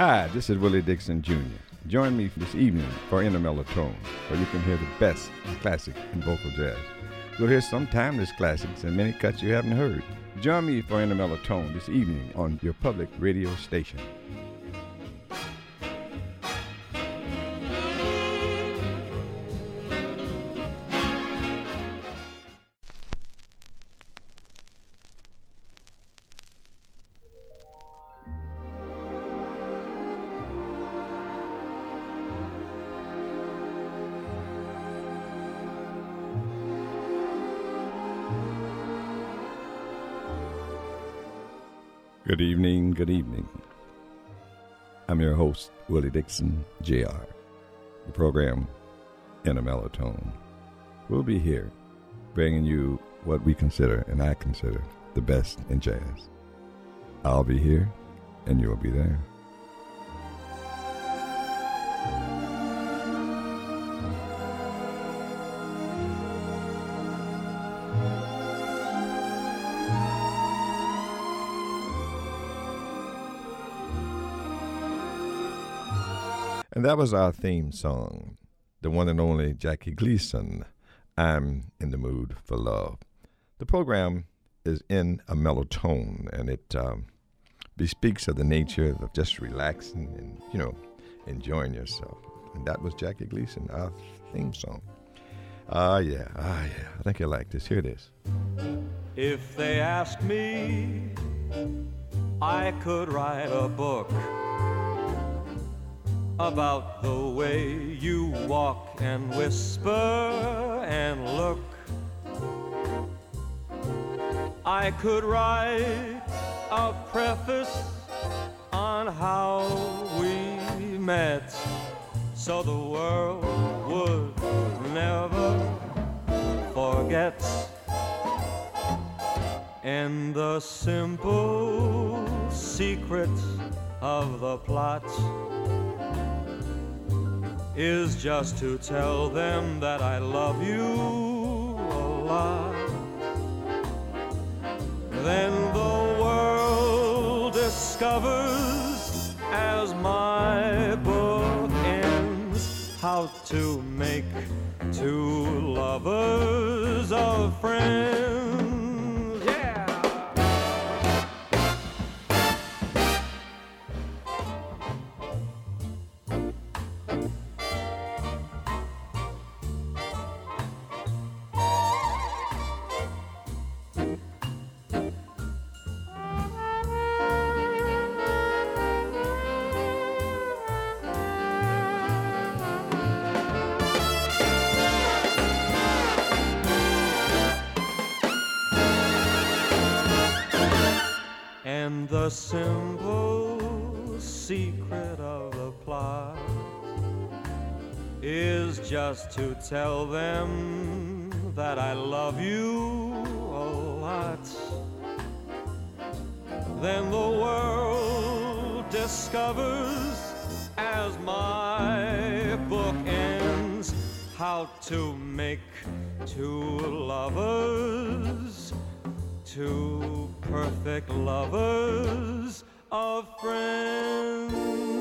Hi, this is Willie Dixon Jr. Join me this evening for In a Mellow Tone, where you can hear the best in classic and vocal jazz. You'll hear some timeless classics and many cuts you haven't heard. Join me for In a Mellow Tone this evening on your public radio station. Good evening. I'm your host, Willie Dixon, Jr. The program, In a Mellow Tone. We'll be here bringing you what we consider, and I consider, the best in jazz. I'll be here, and you'll be there. That was our theme song, the one and only Jackie Gleason, I'm in the Mood for Love. The program is in a mellow tone and it um, bespeaks of the nature of just relaxing and, you know, enjoying yourself. And that was Jackie Gleason, our theme song. Ah, uh, yeah, ah, yeah. I think you like this. Here it is. If they ask me, I could write a book about the way you walk and whisper and look. I could write a preface on how we met so the world would never forget. And the simple secret of the plot is just to tell them that I love you a lot. Then the world discovers as my book ends how to make two lovers of friends. The simple secret of the plot is just to tell them that I love you a lot. Then the world discovers as my book ends how to make two lovers two perfect lovers of friends.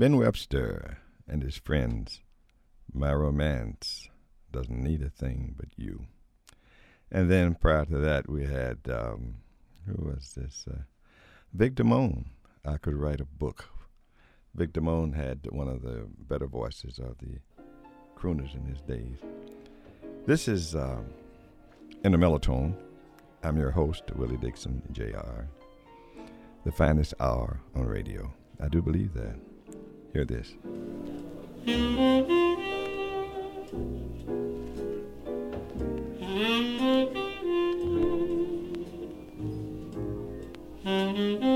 Ben Webster and his friends. My romance doesn't need a thing but you. And then prior to that, we had, um, who was this? Uh, Vic Damone. I could write a book. Vic Damone had one of the better voices of the crooners in his days. This is um, in a Mellotone. I'm your host, Willie Dixon, Jr. The finest hour on radio. I do believe that. Hear this. Mm-hmm.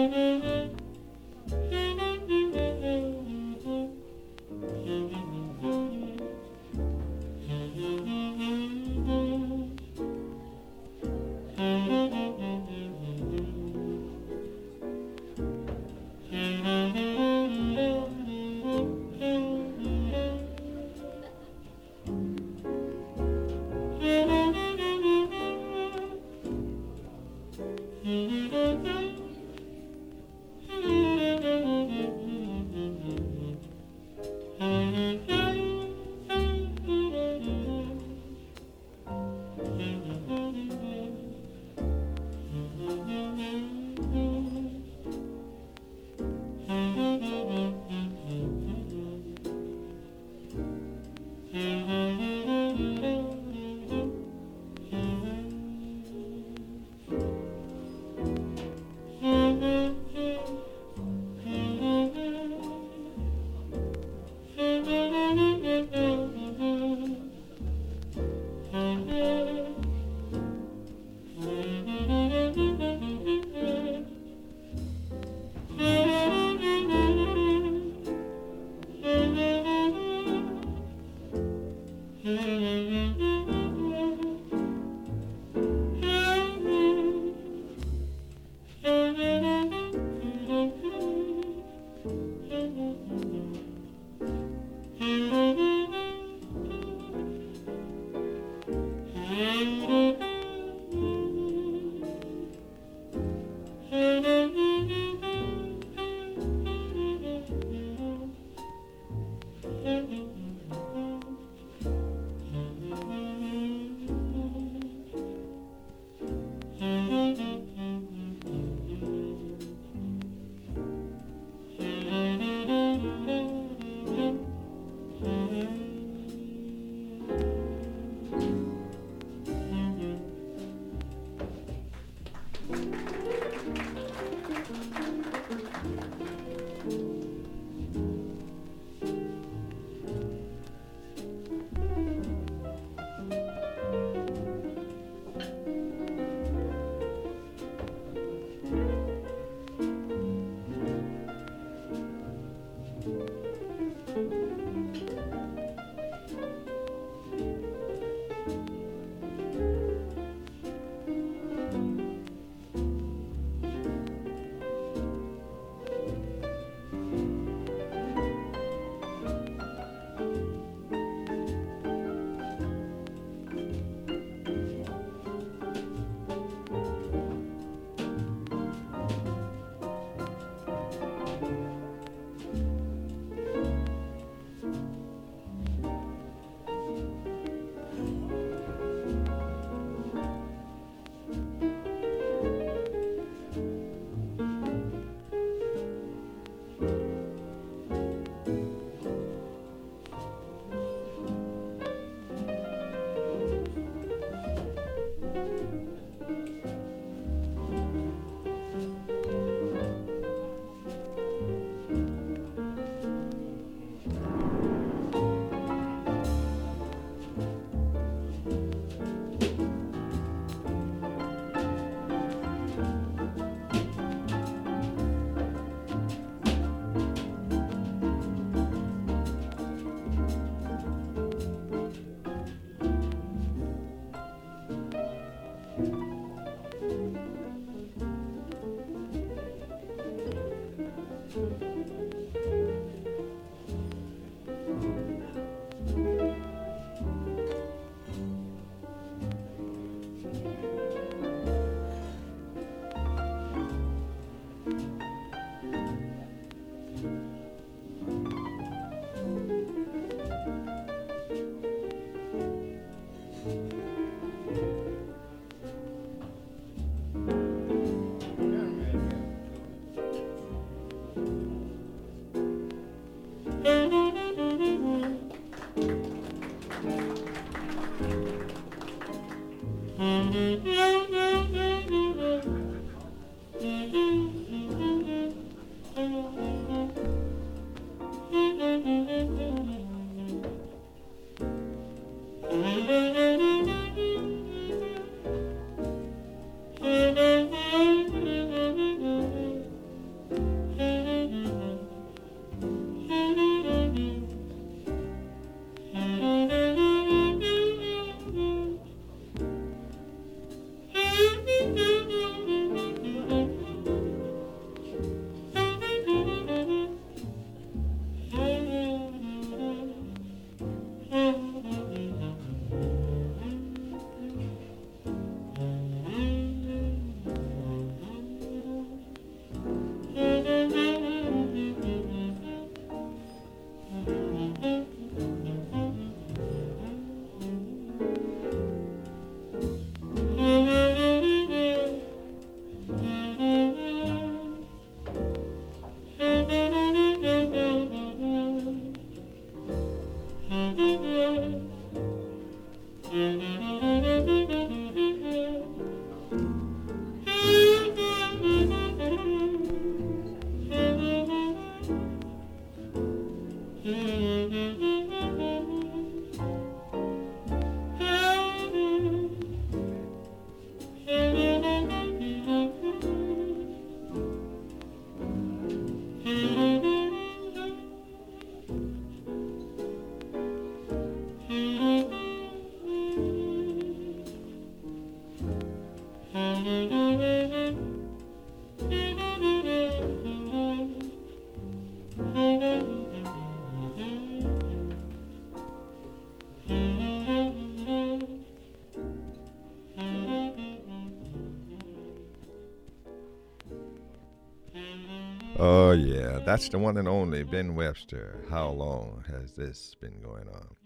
That's the one and only Ben Webster. How long has this been going on?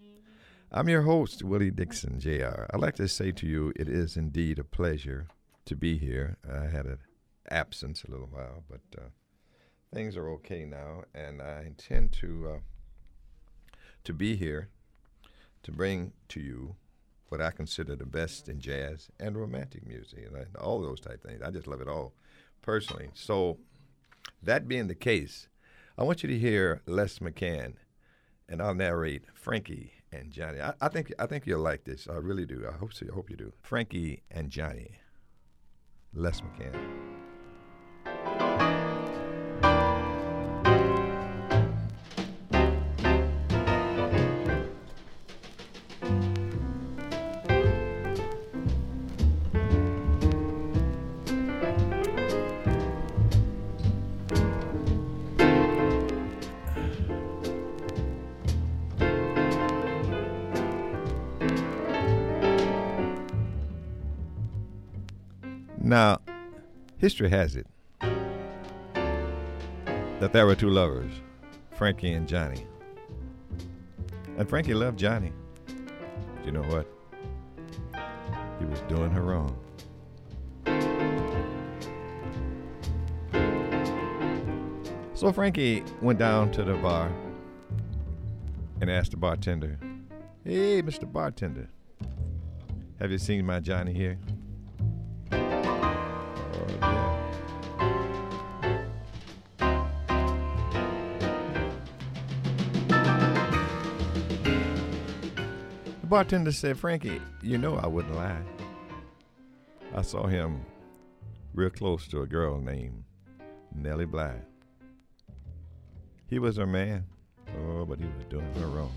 I'm your host, Willie Dixon, Jr. I'd like to say to you, it is indeed a pleasure to be here. I had an absence a little while, but uh, things are okay now, and I intend to uh, to be here to bring to you what I consider the best in jazz and romantic music, and all those type things. I just love it all, personally. So that being the case, I want you to hear Les McCann, and I'll narrate Frankie and Johnny. I, I think I think you'll like this. I really do. I hope so. I hope you do. Frankie and Johnny. Les McCann. Now, history has it that there were two lovers, Frankie and Johnny. And Frankie loved Johnny. But you know what? He was doing her wrong. So Frankie went down to the bar and asked the bartender, Hey, Mr. Bartender, have you seen my Johnny here? Bartender said, Frankie, you know I wouldn't lie. I saw him real close to a girl named Nellie Bly. He was her man. Oh, but he was doing her wrong.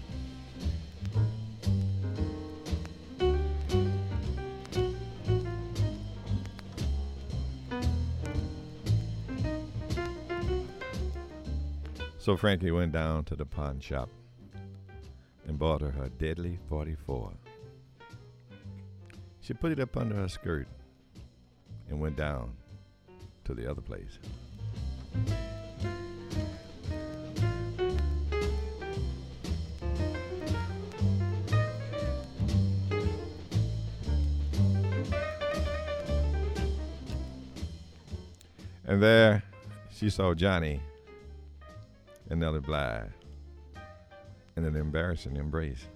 So Frankie went down to the pawn shop and bought her her deadly 44. She put it up under her skirt and went down to the other place. And there she saw Johnny and Nellie Bly in an embarrassing embrace.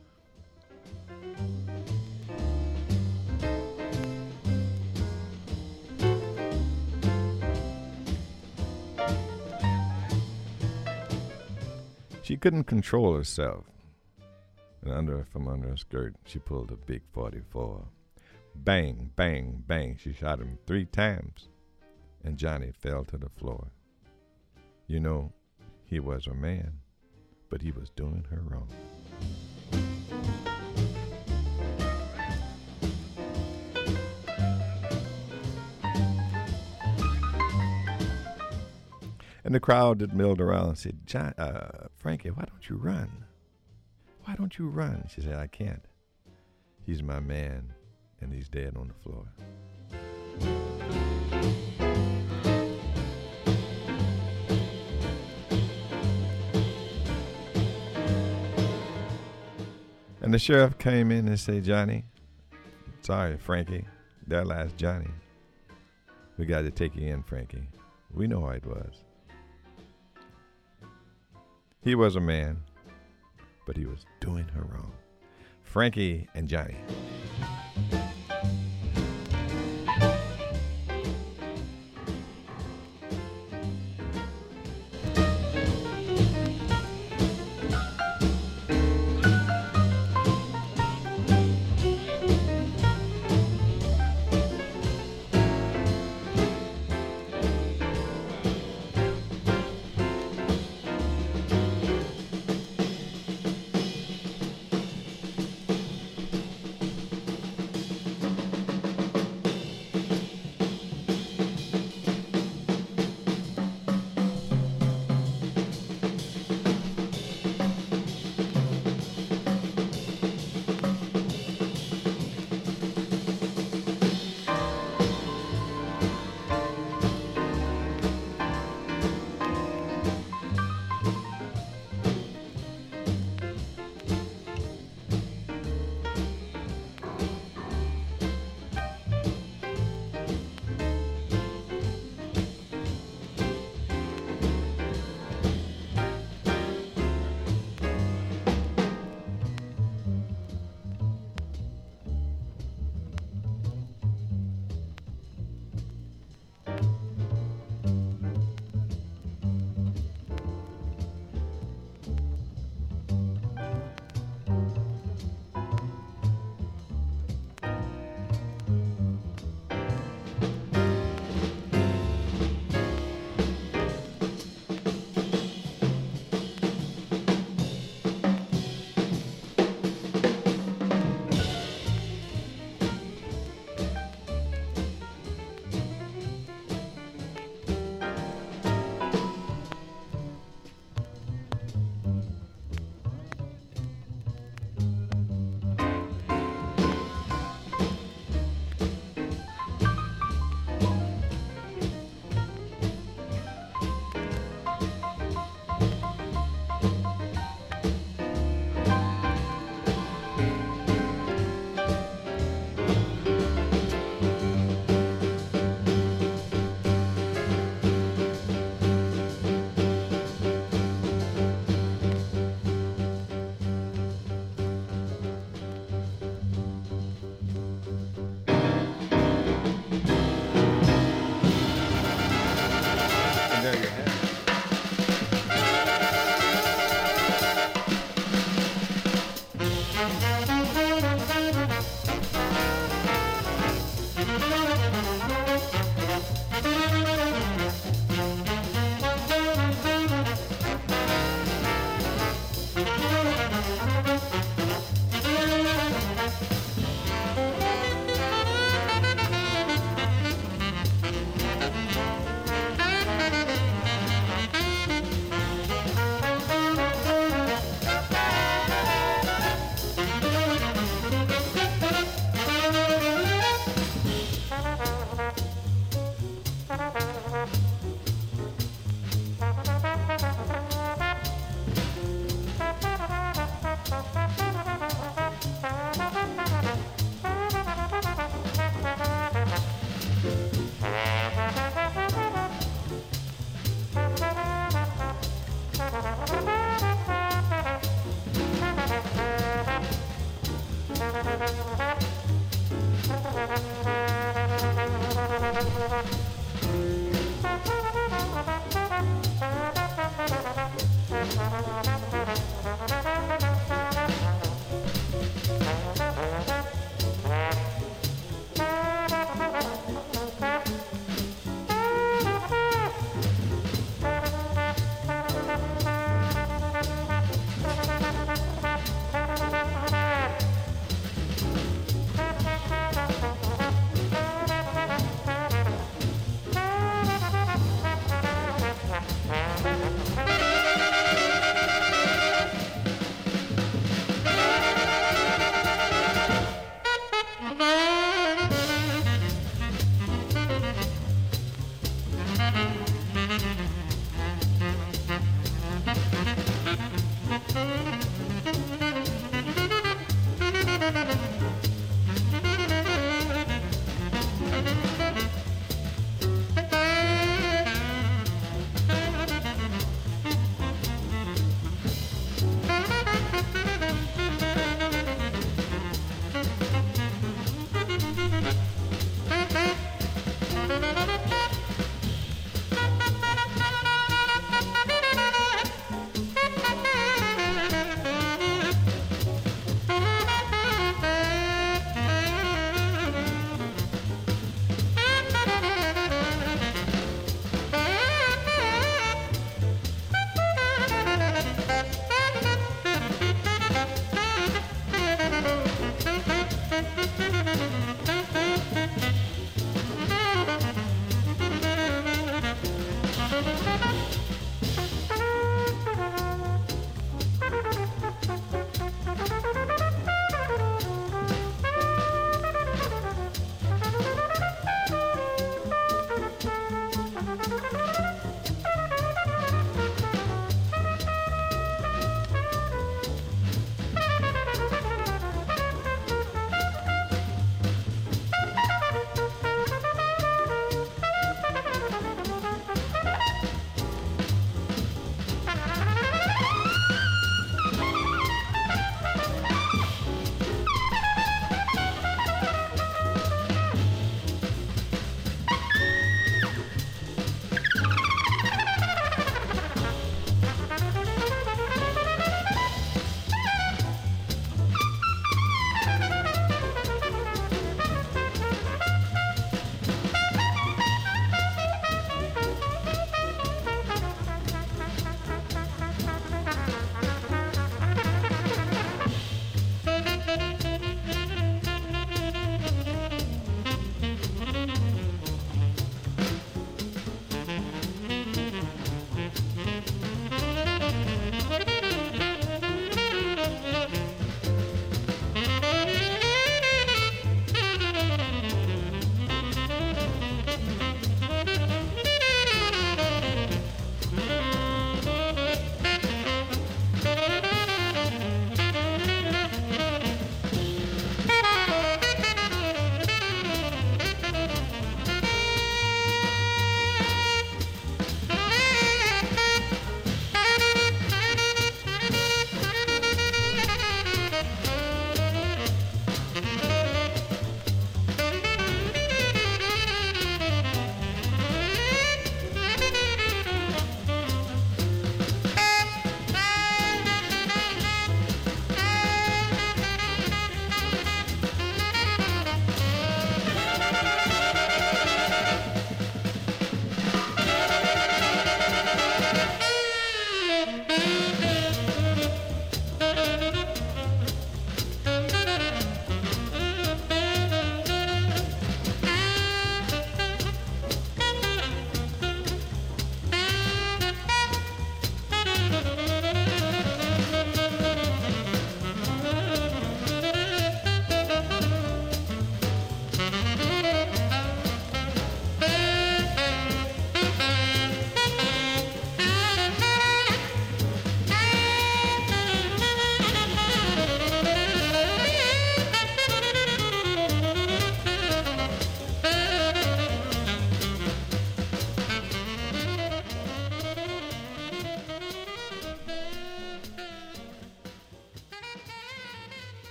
She couldn't control herself. And under from under her skirt, she pulled a big 44. Bang, bang, bang, she shot him three times, and Johnny fell to the floor. You know, he was a man but he was doing her wrong. And the crowd that milled around and said, John, uh, Frankie, why don't you run? Why don't you run? She said, I can't. He's my man, and he's dead on the floor. And the sheriff came in and said, Johnny, sorry, Frankie, that last Johnny. We got to take you in, Frankie. We know how it was. He was a man, but he was doing her wrong. Frankie and Johnny.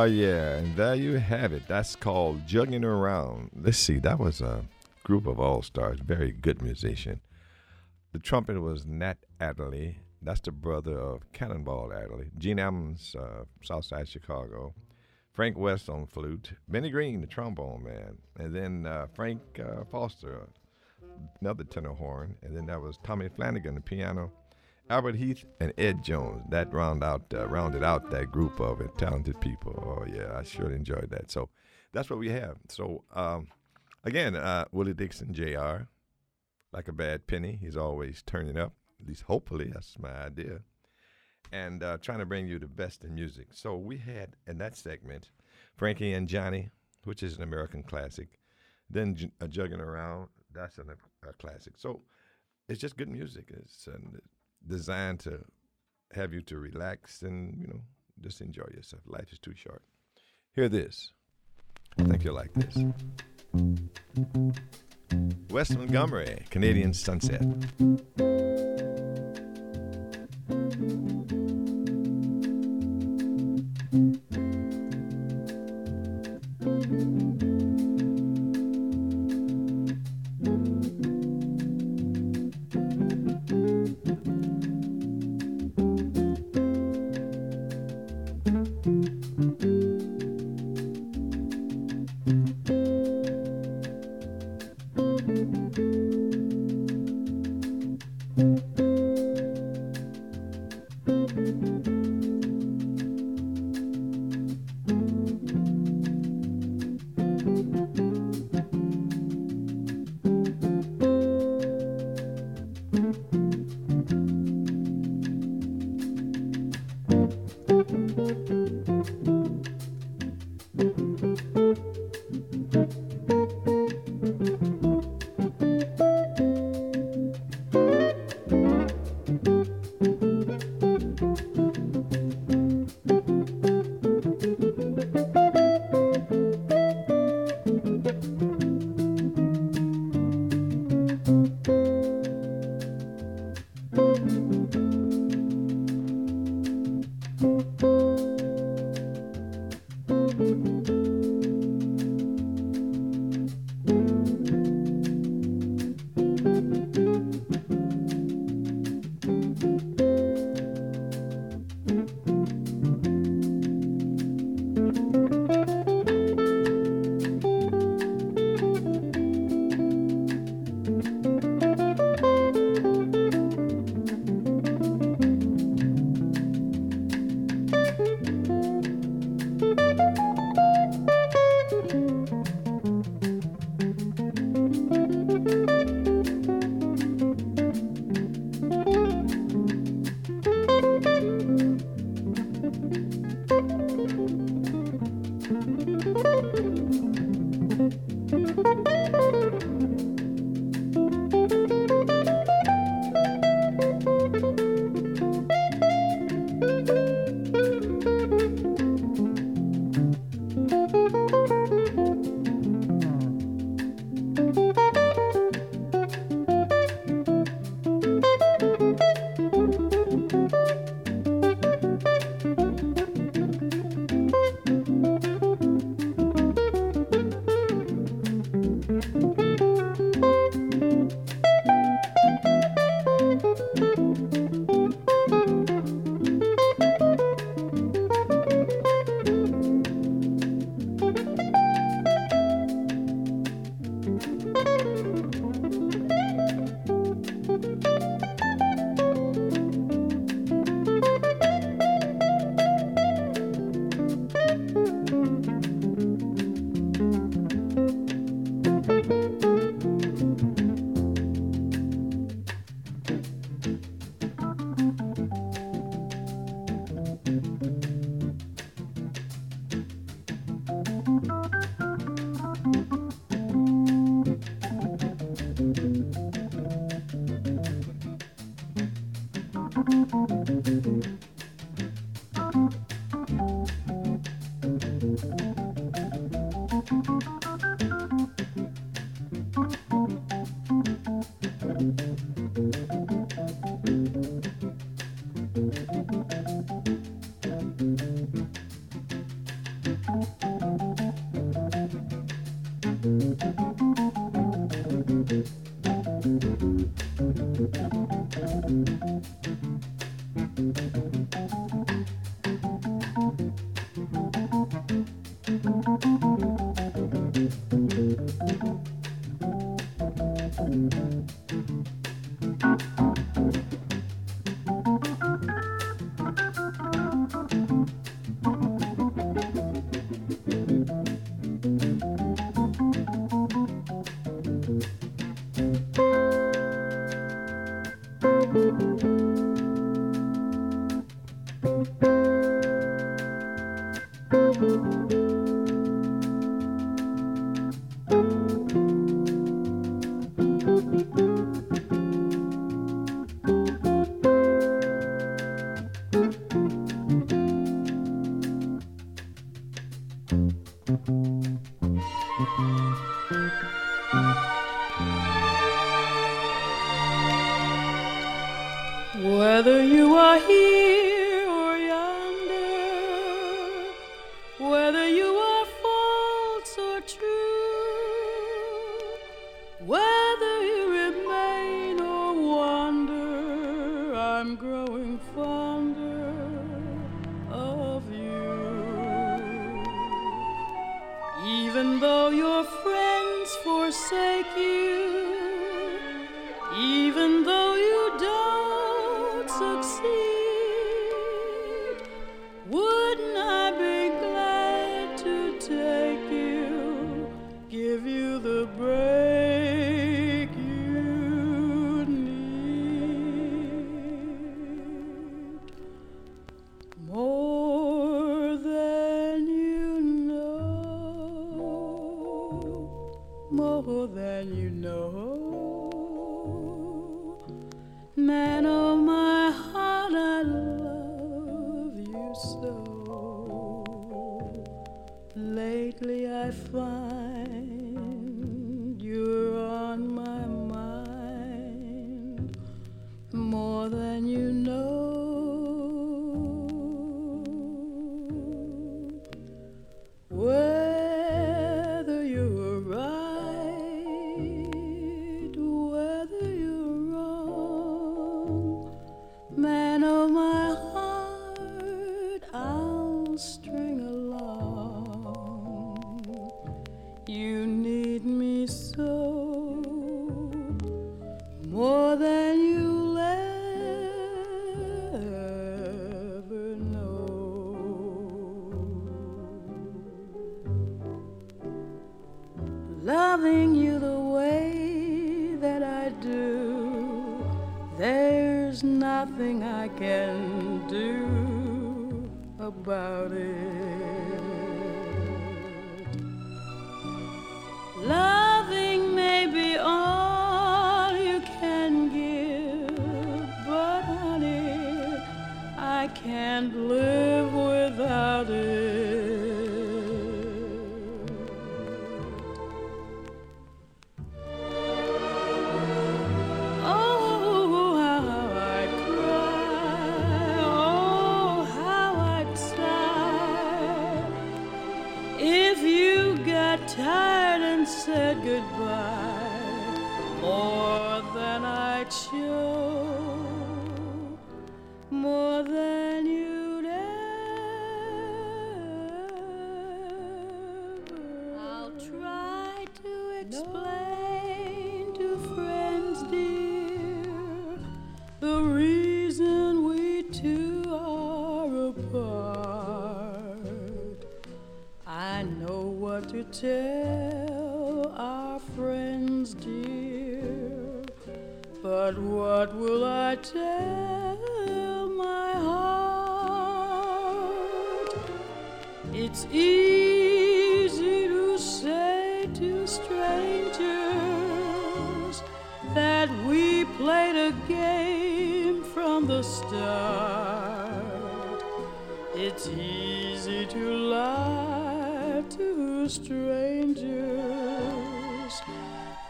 Oh, yeah. And there you have it. That's called Jugging Around. Let's see. That was a group of all stars. Very good musician. The trumpet was Nat Adderley. That's the brother of Cannonball Adderley. Gene Ammons, uh, Southside Chicago. Frank Wess on flute. Benny Green, the trombone man. And then uh, Frank uh, Foster, another tenor horn. And then that was Tommy Flanagan, the piano. Albert Heath and Ed Jones. That round out, uh, rounded out that group of talented people. Oh yeah, I sure enjoyed that. So that's what we have. So um, again, uh, Willie Dixon, Jr. Like a bad penny, he's always turning up. At least hopefully, that's my idea. And uh, trying to bring you the best in music. So we had in that segment Frankie and Johnny, which is an American classic. Then J- uh, Jugging Around, that's an, a classic. So it's just good music. It's designed to have you to relax and you know just enjoy yourself. Life is too short. Hear this. I think you'll like this. Wes Montgomery, Canadian Sunset.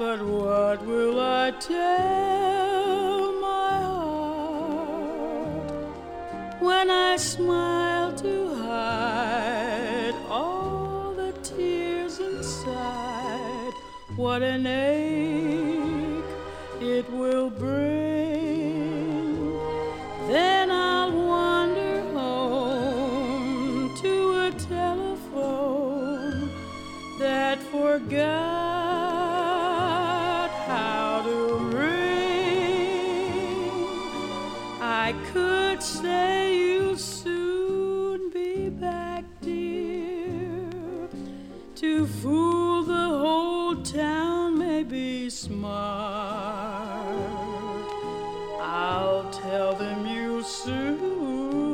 Will what will I'll wonder To fool the whole town may be smart. I'll tell them you'll soon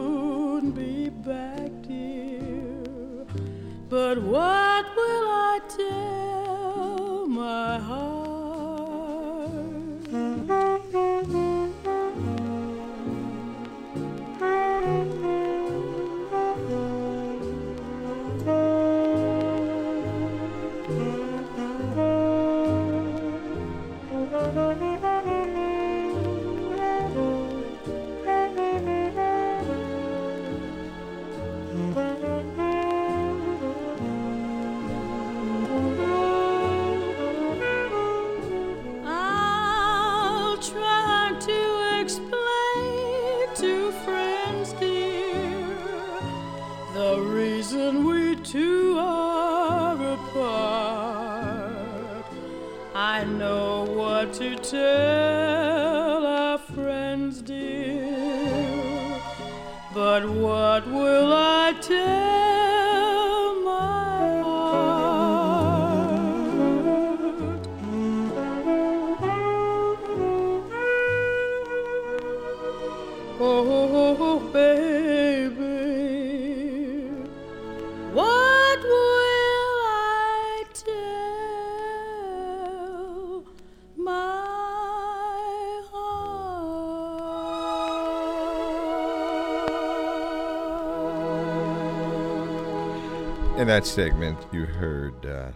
be back, dear. But what that segment, you heard uh,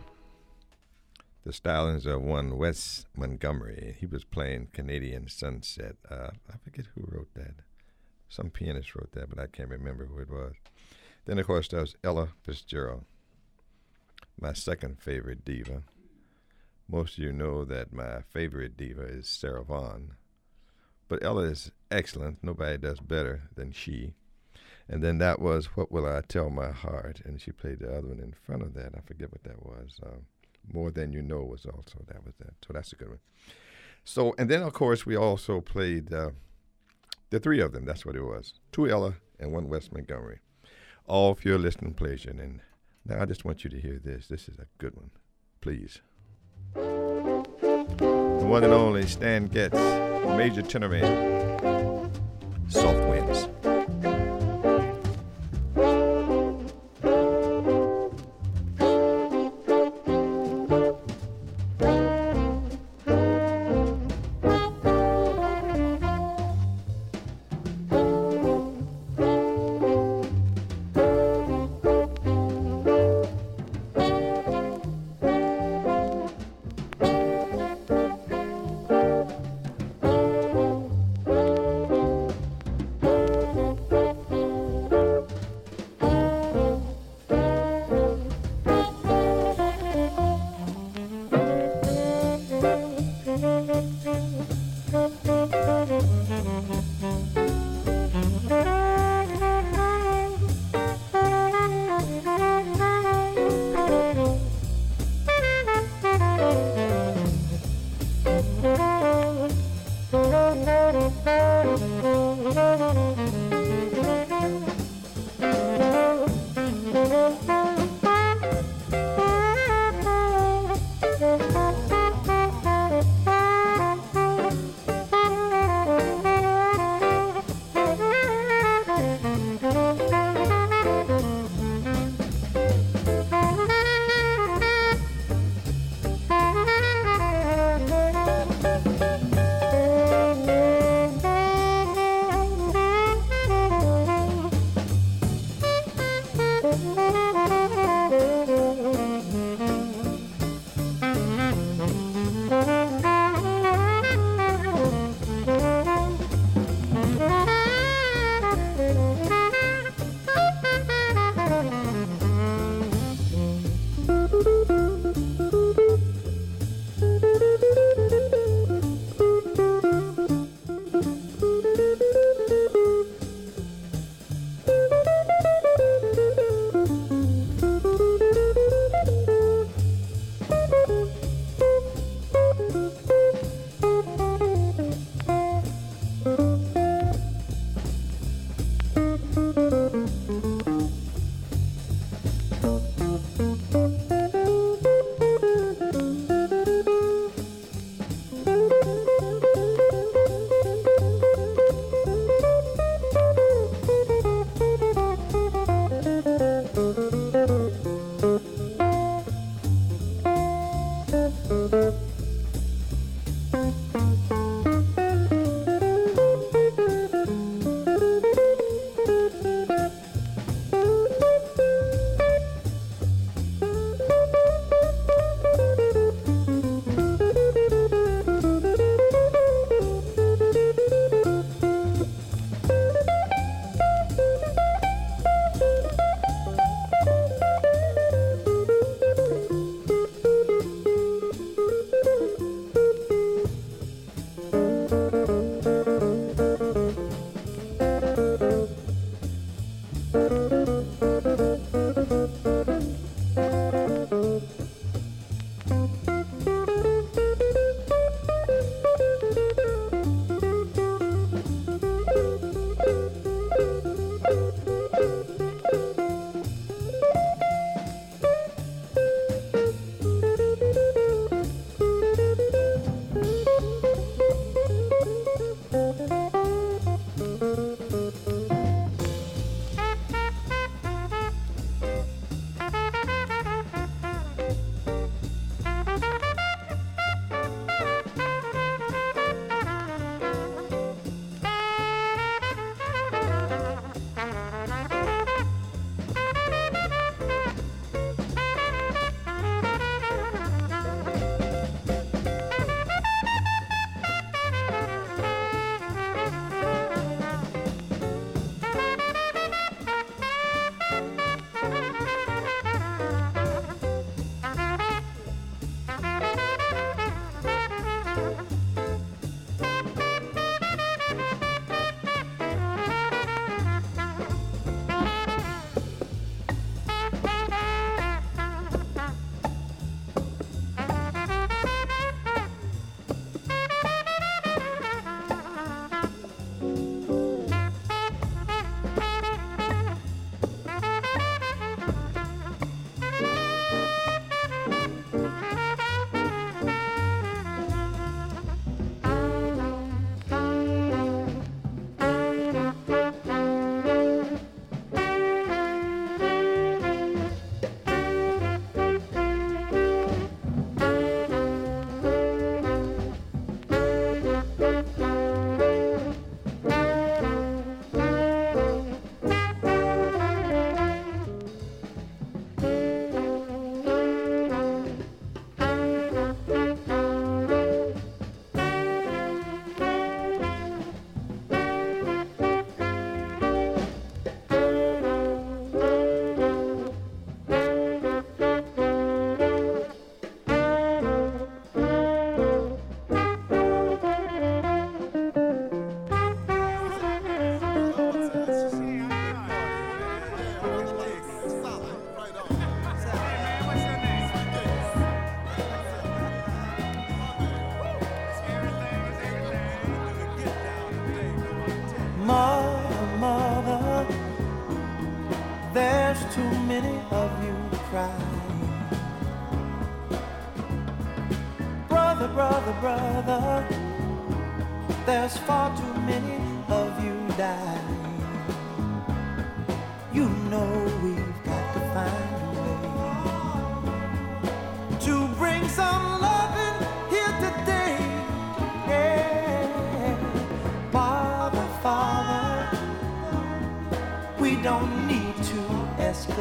the stylings of one Wes Montgomery. He was playing Canadian Sunset. Uh, I forget who wrote that. Some pianist wrote that, but I can't remember who it was. Then, of course, there was Ella Fitzgerald, my second favorite diva. Most of you know that my favorite diva is Sarah Vaughan. But Ella is excellent. Nobody does better than she. And then that was What Will I Tell My Heart? And she played the other one in front of that. I forget what that was. Um, More Than You Know was also, that was that. So that's a good one. So, and then of course we also played uh, the three of them. That's what it was. Two Ella and one Wes Montgomery. All for your listening pleasure. And now I just want you to hear this. This is a good one. Please. The one and only Stan Getz, Major Tenorman, Soft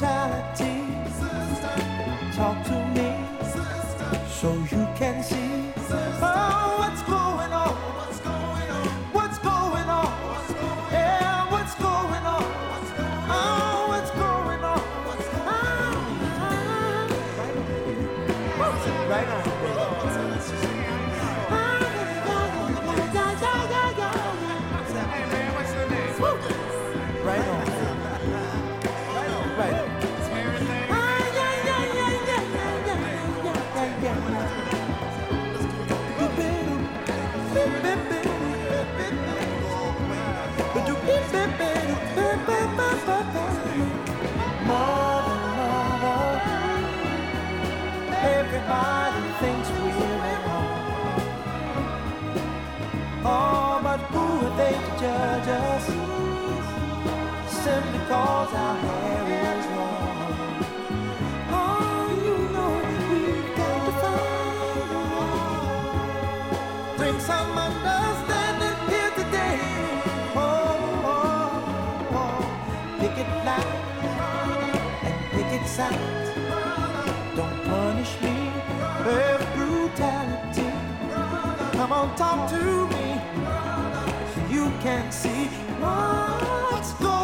Talk to me. everybody thinks we're at home. Oh, but who are they to judge us? Simply cause our hair is long. Oh, you know we've got to find. Bring some understanding here today. Oh. oh, oh. Pick it and pick it. Don't punish me with brutality. Come on, talk to me. You can see what's going on.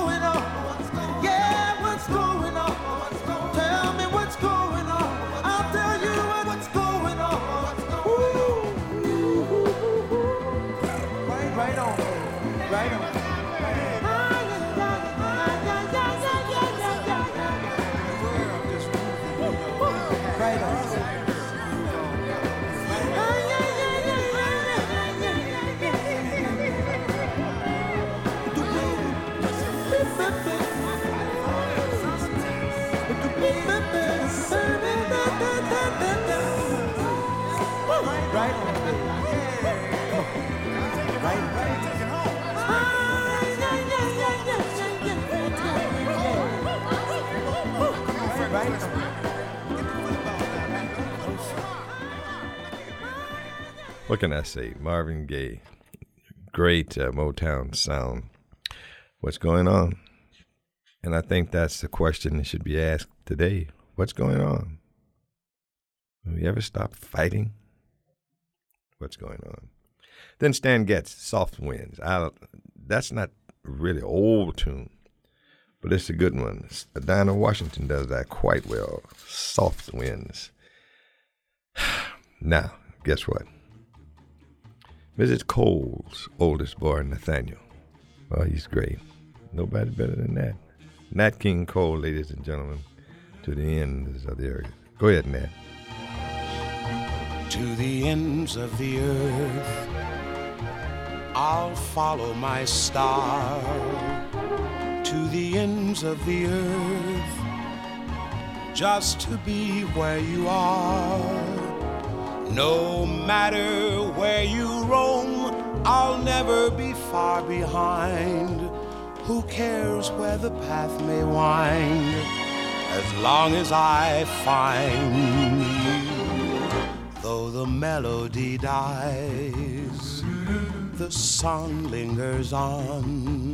What can I say? Marvin Gaye, great uh, Motown sound. What's going on? And I think that's the question that should be asked today. What's going on? Have we ever stopped fighting? What's going on? Then Stan Getz, Soft Winds. I, that's not really old tune, but it's a good one. Dinah Washington does that quite well. Soft Winds. Now, guess what? Mrs. Cole's oldest boy, Nathaniel. Well, he's great. Nobody better than that. Nat King Cole, ladies and gentlemen, to the ends of the earth. Go ahead, Nat. to the ends of the earth. I'll follow my star to the ends of the earth just to be where you are. No matter where you roam, I'll never be far behind. Who cares where the path may wind? As long as I find you. Though the melody dies, the song lingers on.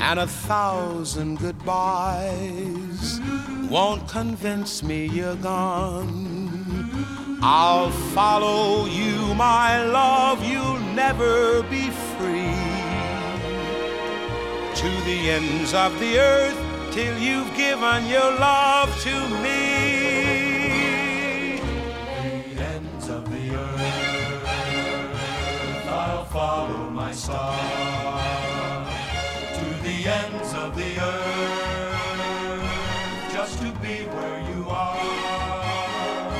And a thousand goodbyes won't convince me you're gone. I'll follow you, my love, you'll never be free. To the ends of the earth till you've given your love to me. the ends of the earth. I'll follow my star the earth, just to be where you are.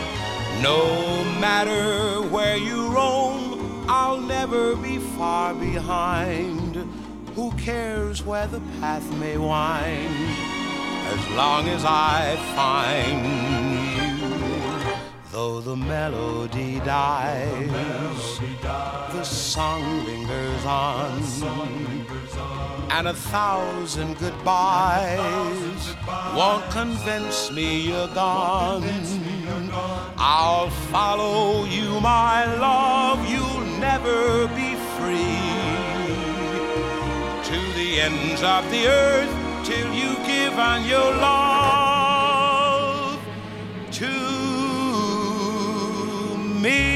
No matter where you roam, I'll never be far behind. Who cares where the path may wind? As long as I find. Though the melody dies, the song lingers on. And a thousand goodbyes won't convince me you're gone. I'll follow you, my love, you'll never be free. To the ends of the earth till you give given your love to me.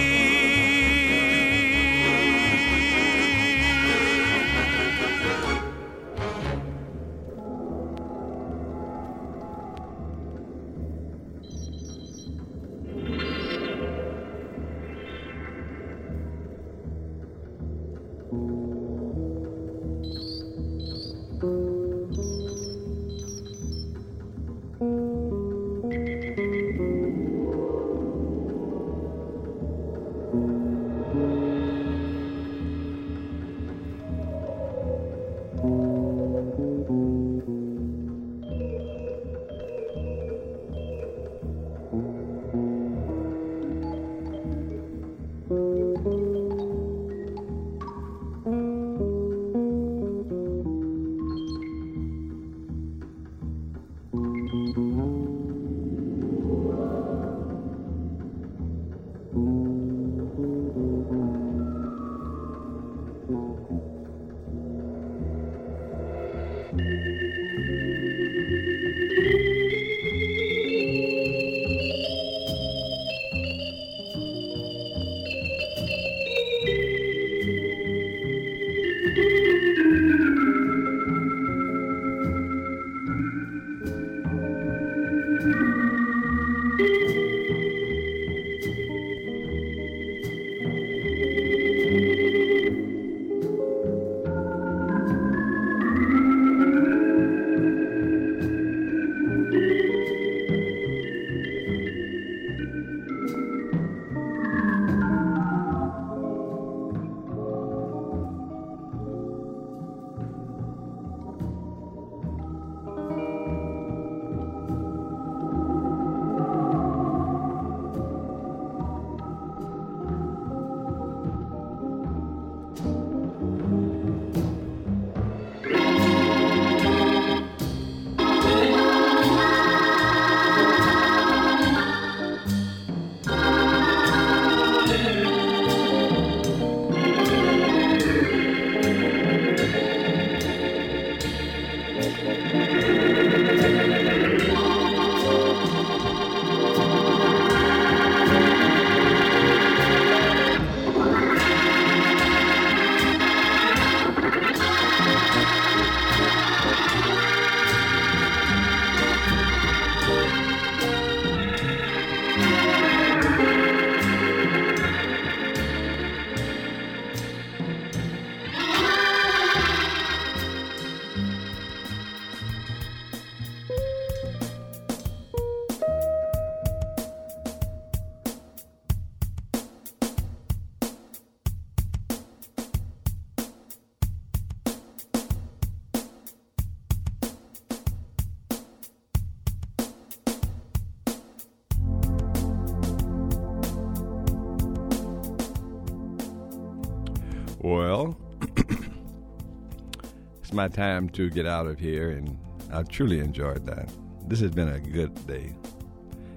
My time to get out of here, and I've truly enjoyed that. This has been a good day.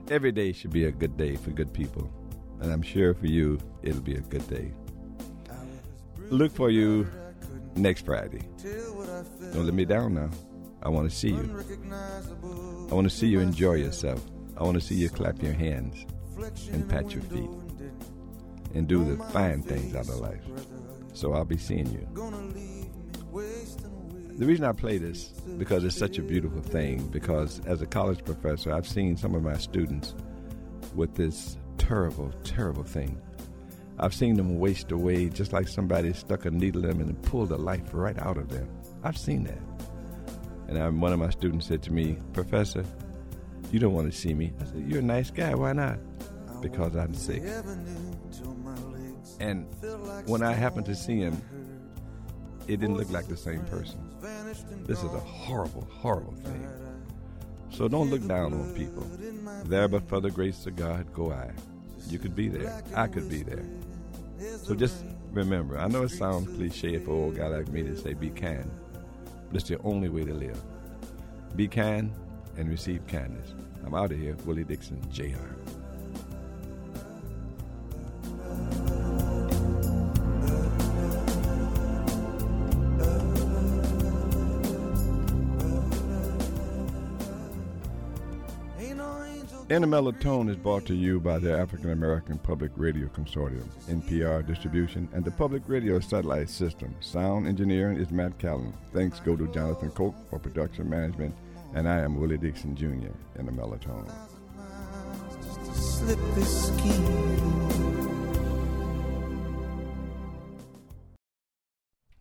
Every day should be a good day for good people, and I'm sure for you, it'll be a good day. Look for you next Friday. Don't let me down now. I want to see you. I want to see you enjoy yourself. I want to see you clap your hands and pat your feet and do the fine things out of life. So I'll be seeing you. The reason I play this because it's such a beautiful thing. Because as a college professor, I've seen some of my students with this terrible, terrible thing. I've seen them waste away just like somebody stuck a needle in them and pulled the life right out of them. I've seen that. And I, one of my students said to me, Professor, you don't want to see me. I said, You're a nice guy. Why not? Because I'm sick. And when I happened to see him, it didn't look like the same person. This is a horrible, horrible thing. So don't look down on people. There but for the grace of God go I. You could be there. I could be there. So just remember, I know it sounds cliche for a old guy like me to say be kind, but it's the only way to live. Be kind and receive kindness. I'm out of here. Willie Dixon, Jr. In a Mellow Tone is brought to you by the African American Public Radio Consortium, NPR distribution, and the Public Radio Satellite System. Sound engineering is Matt Callan. Thanks go to Jonathan Coke for production management, and I am Willie Dixon Jr. in a Mellow Tone.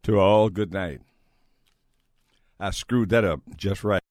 To all, good night. I screwed that up just right.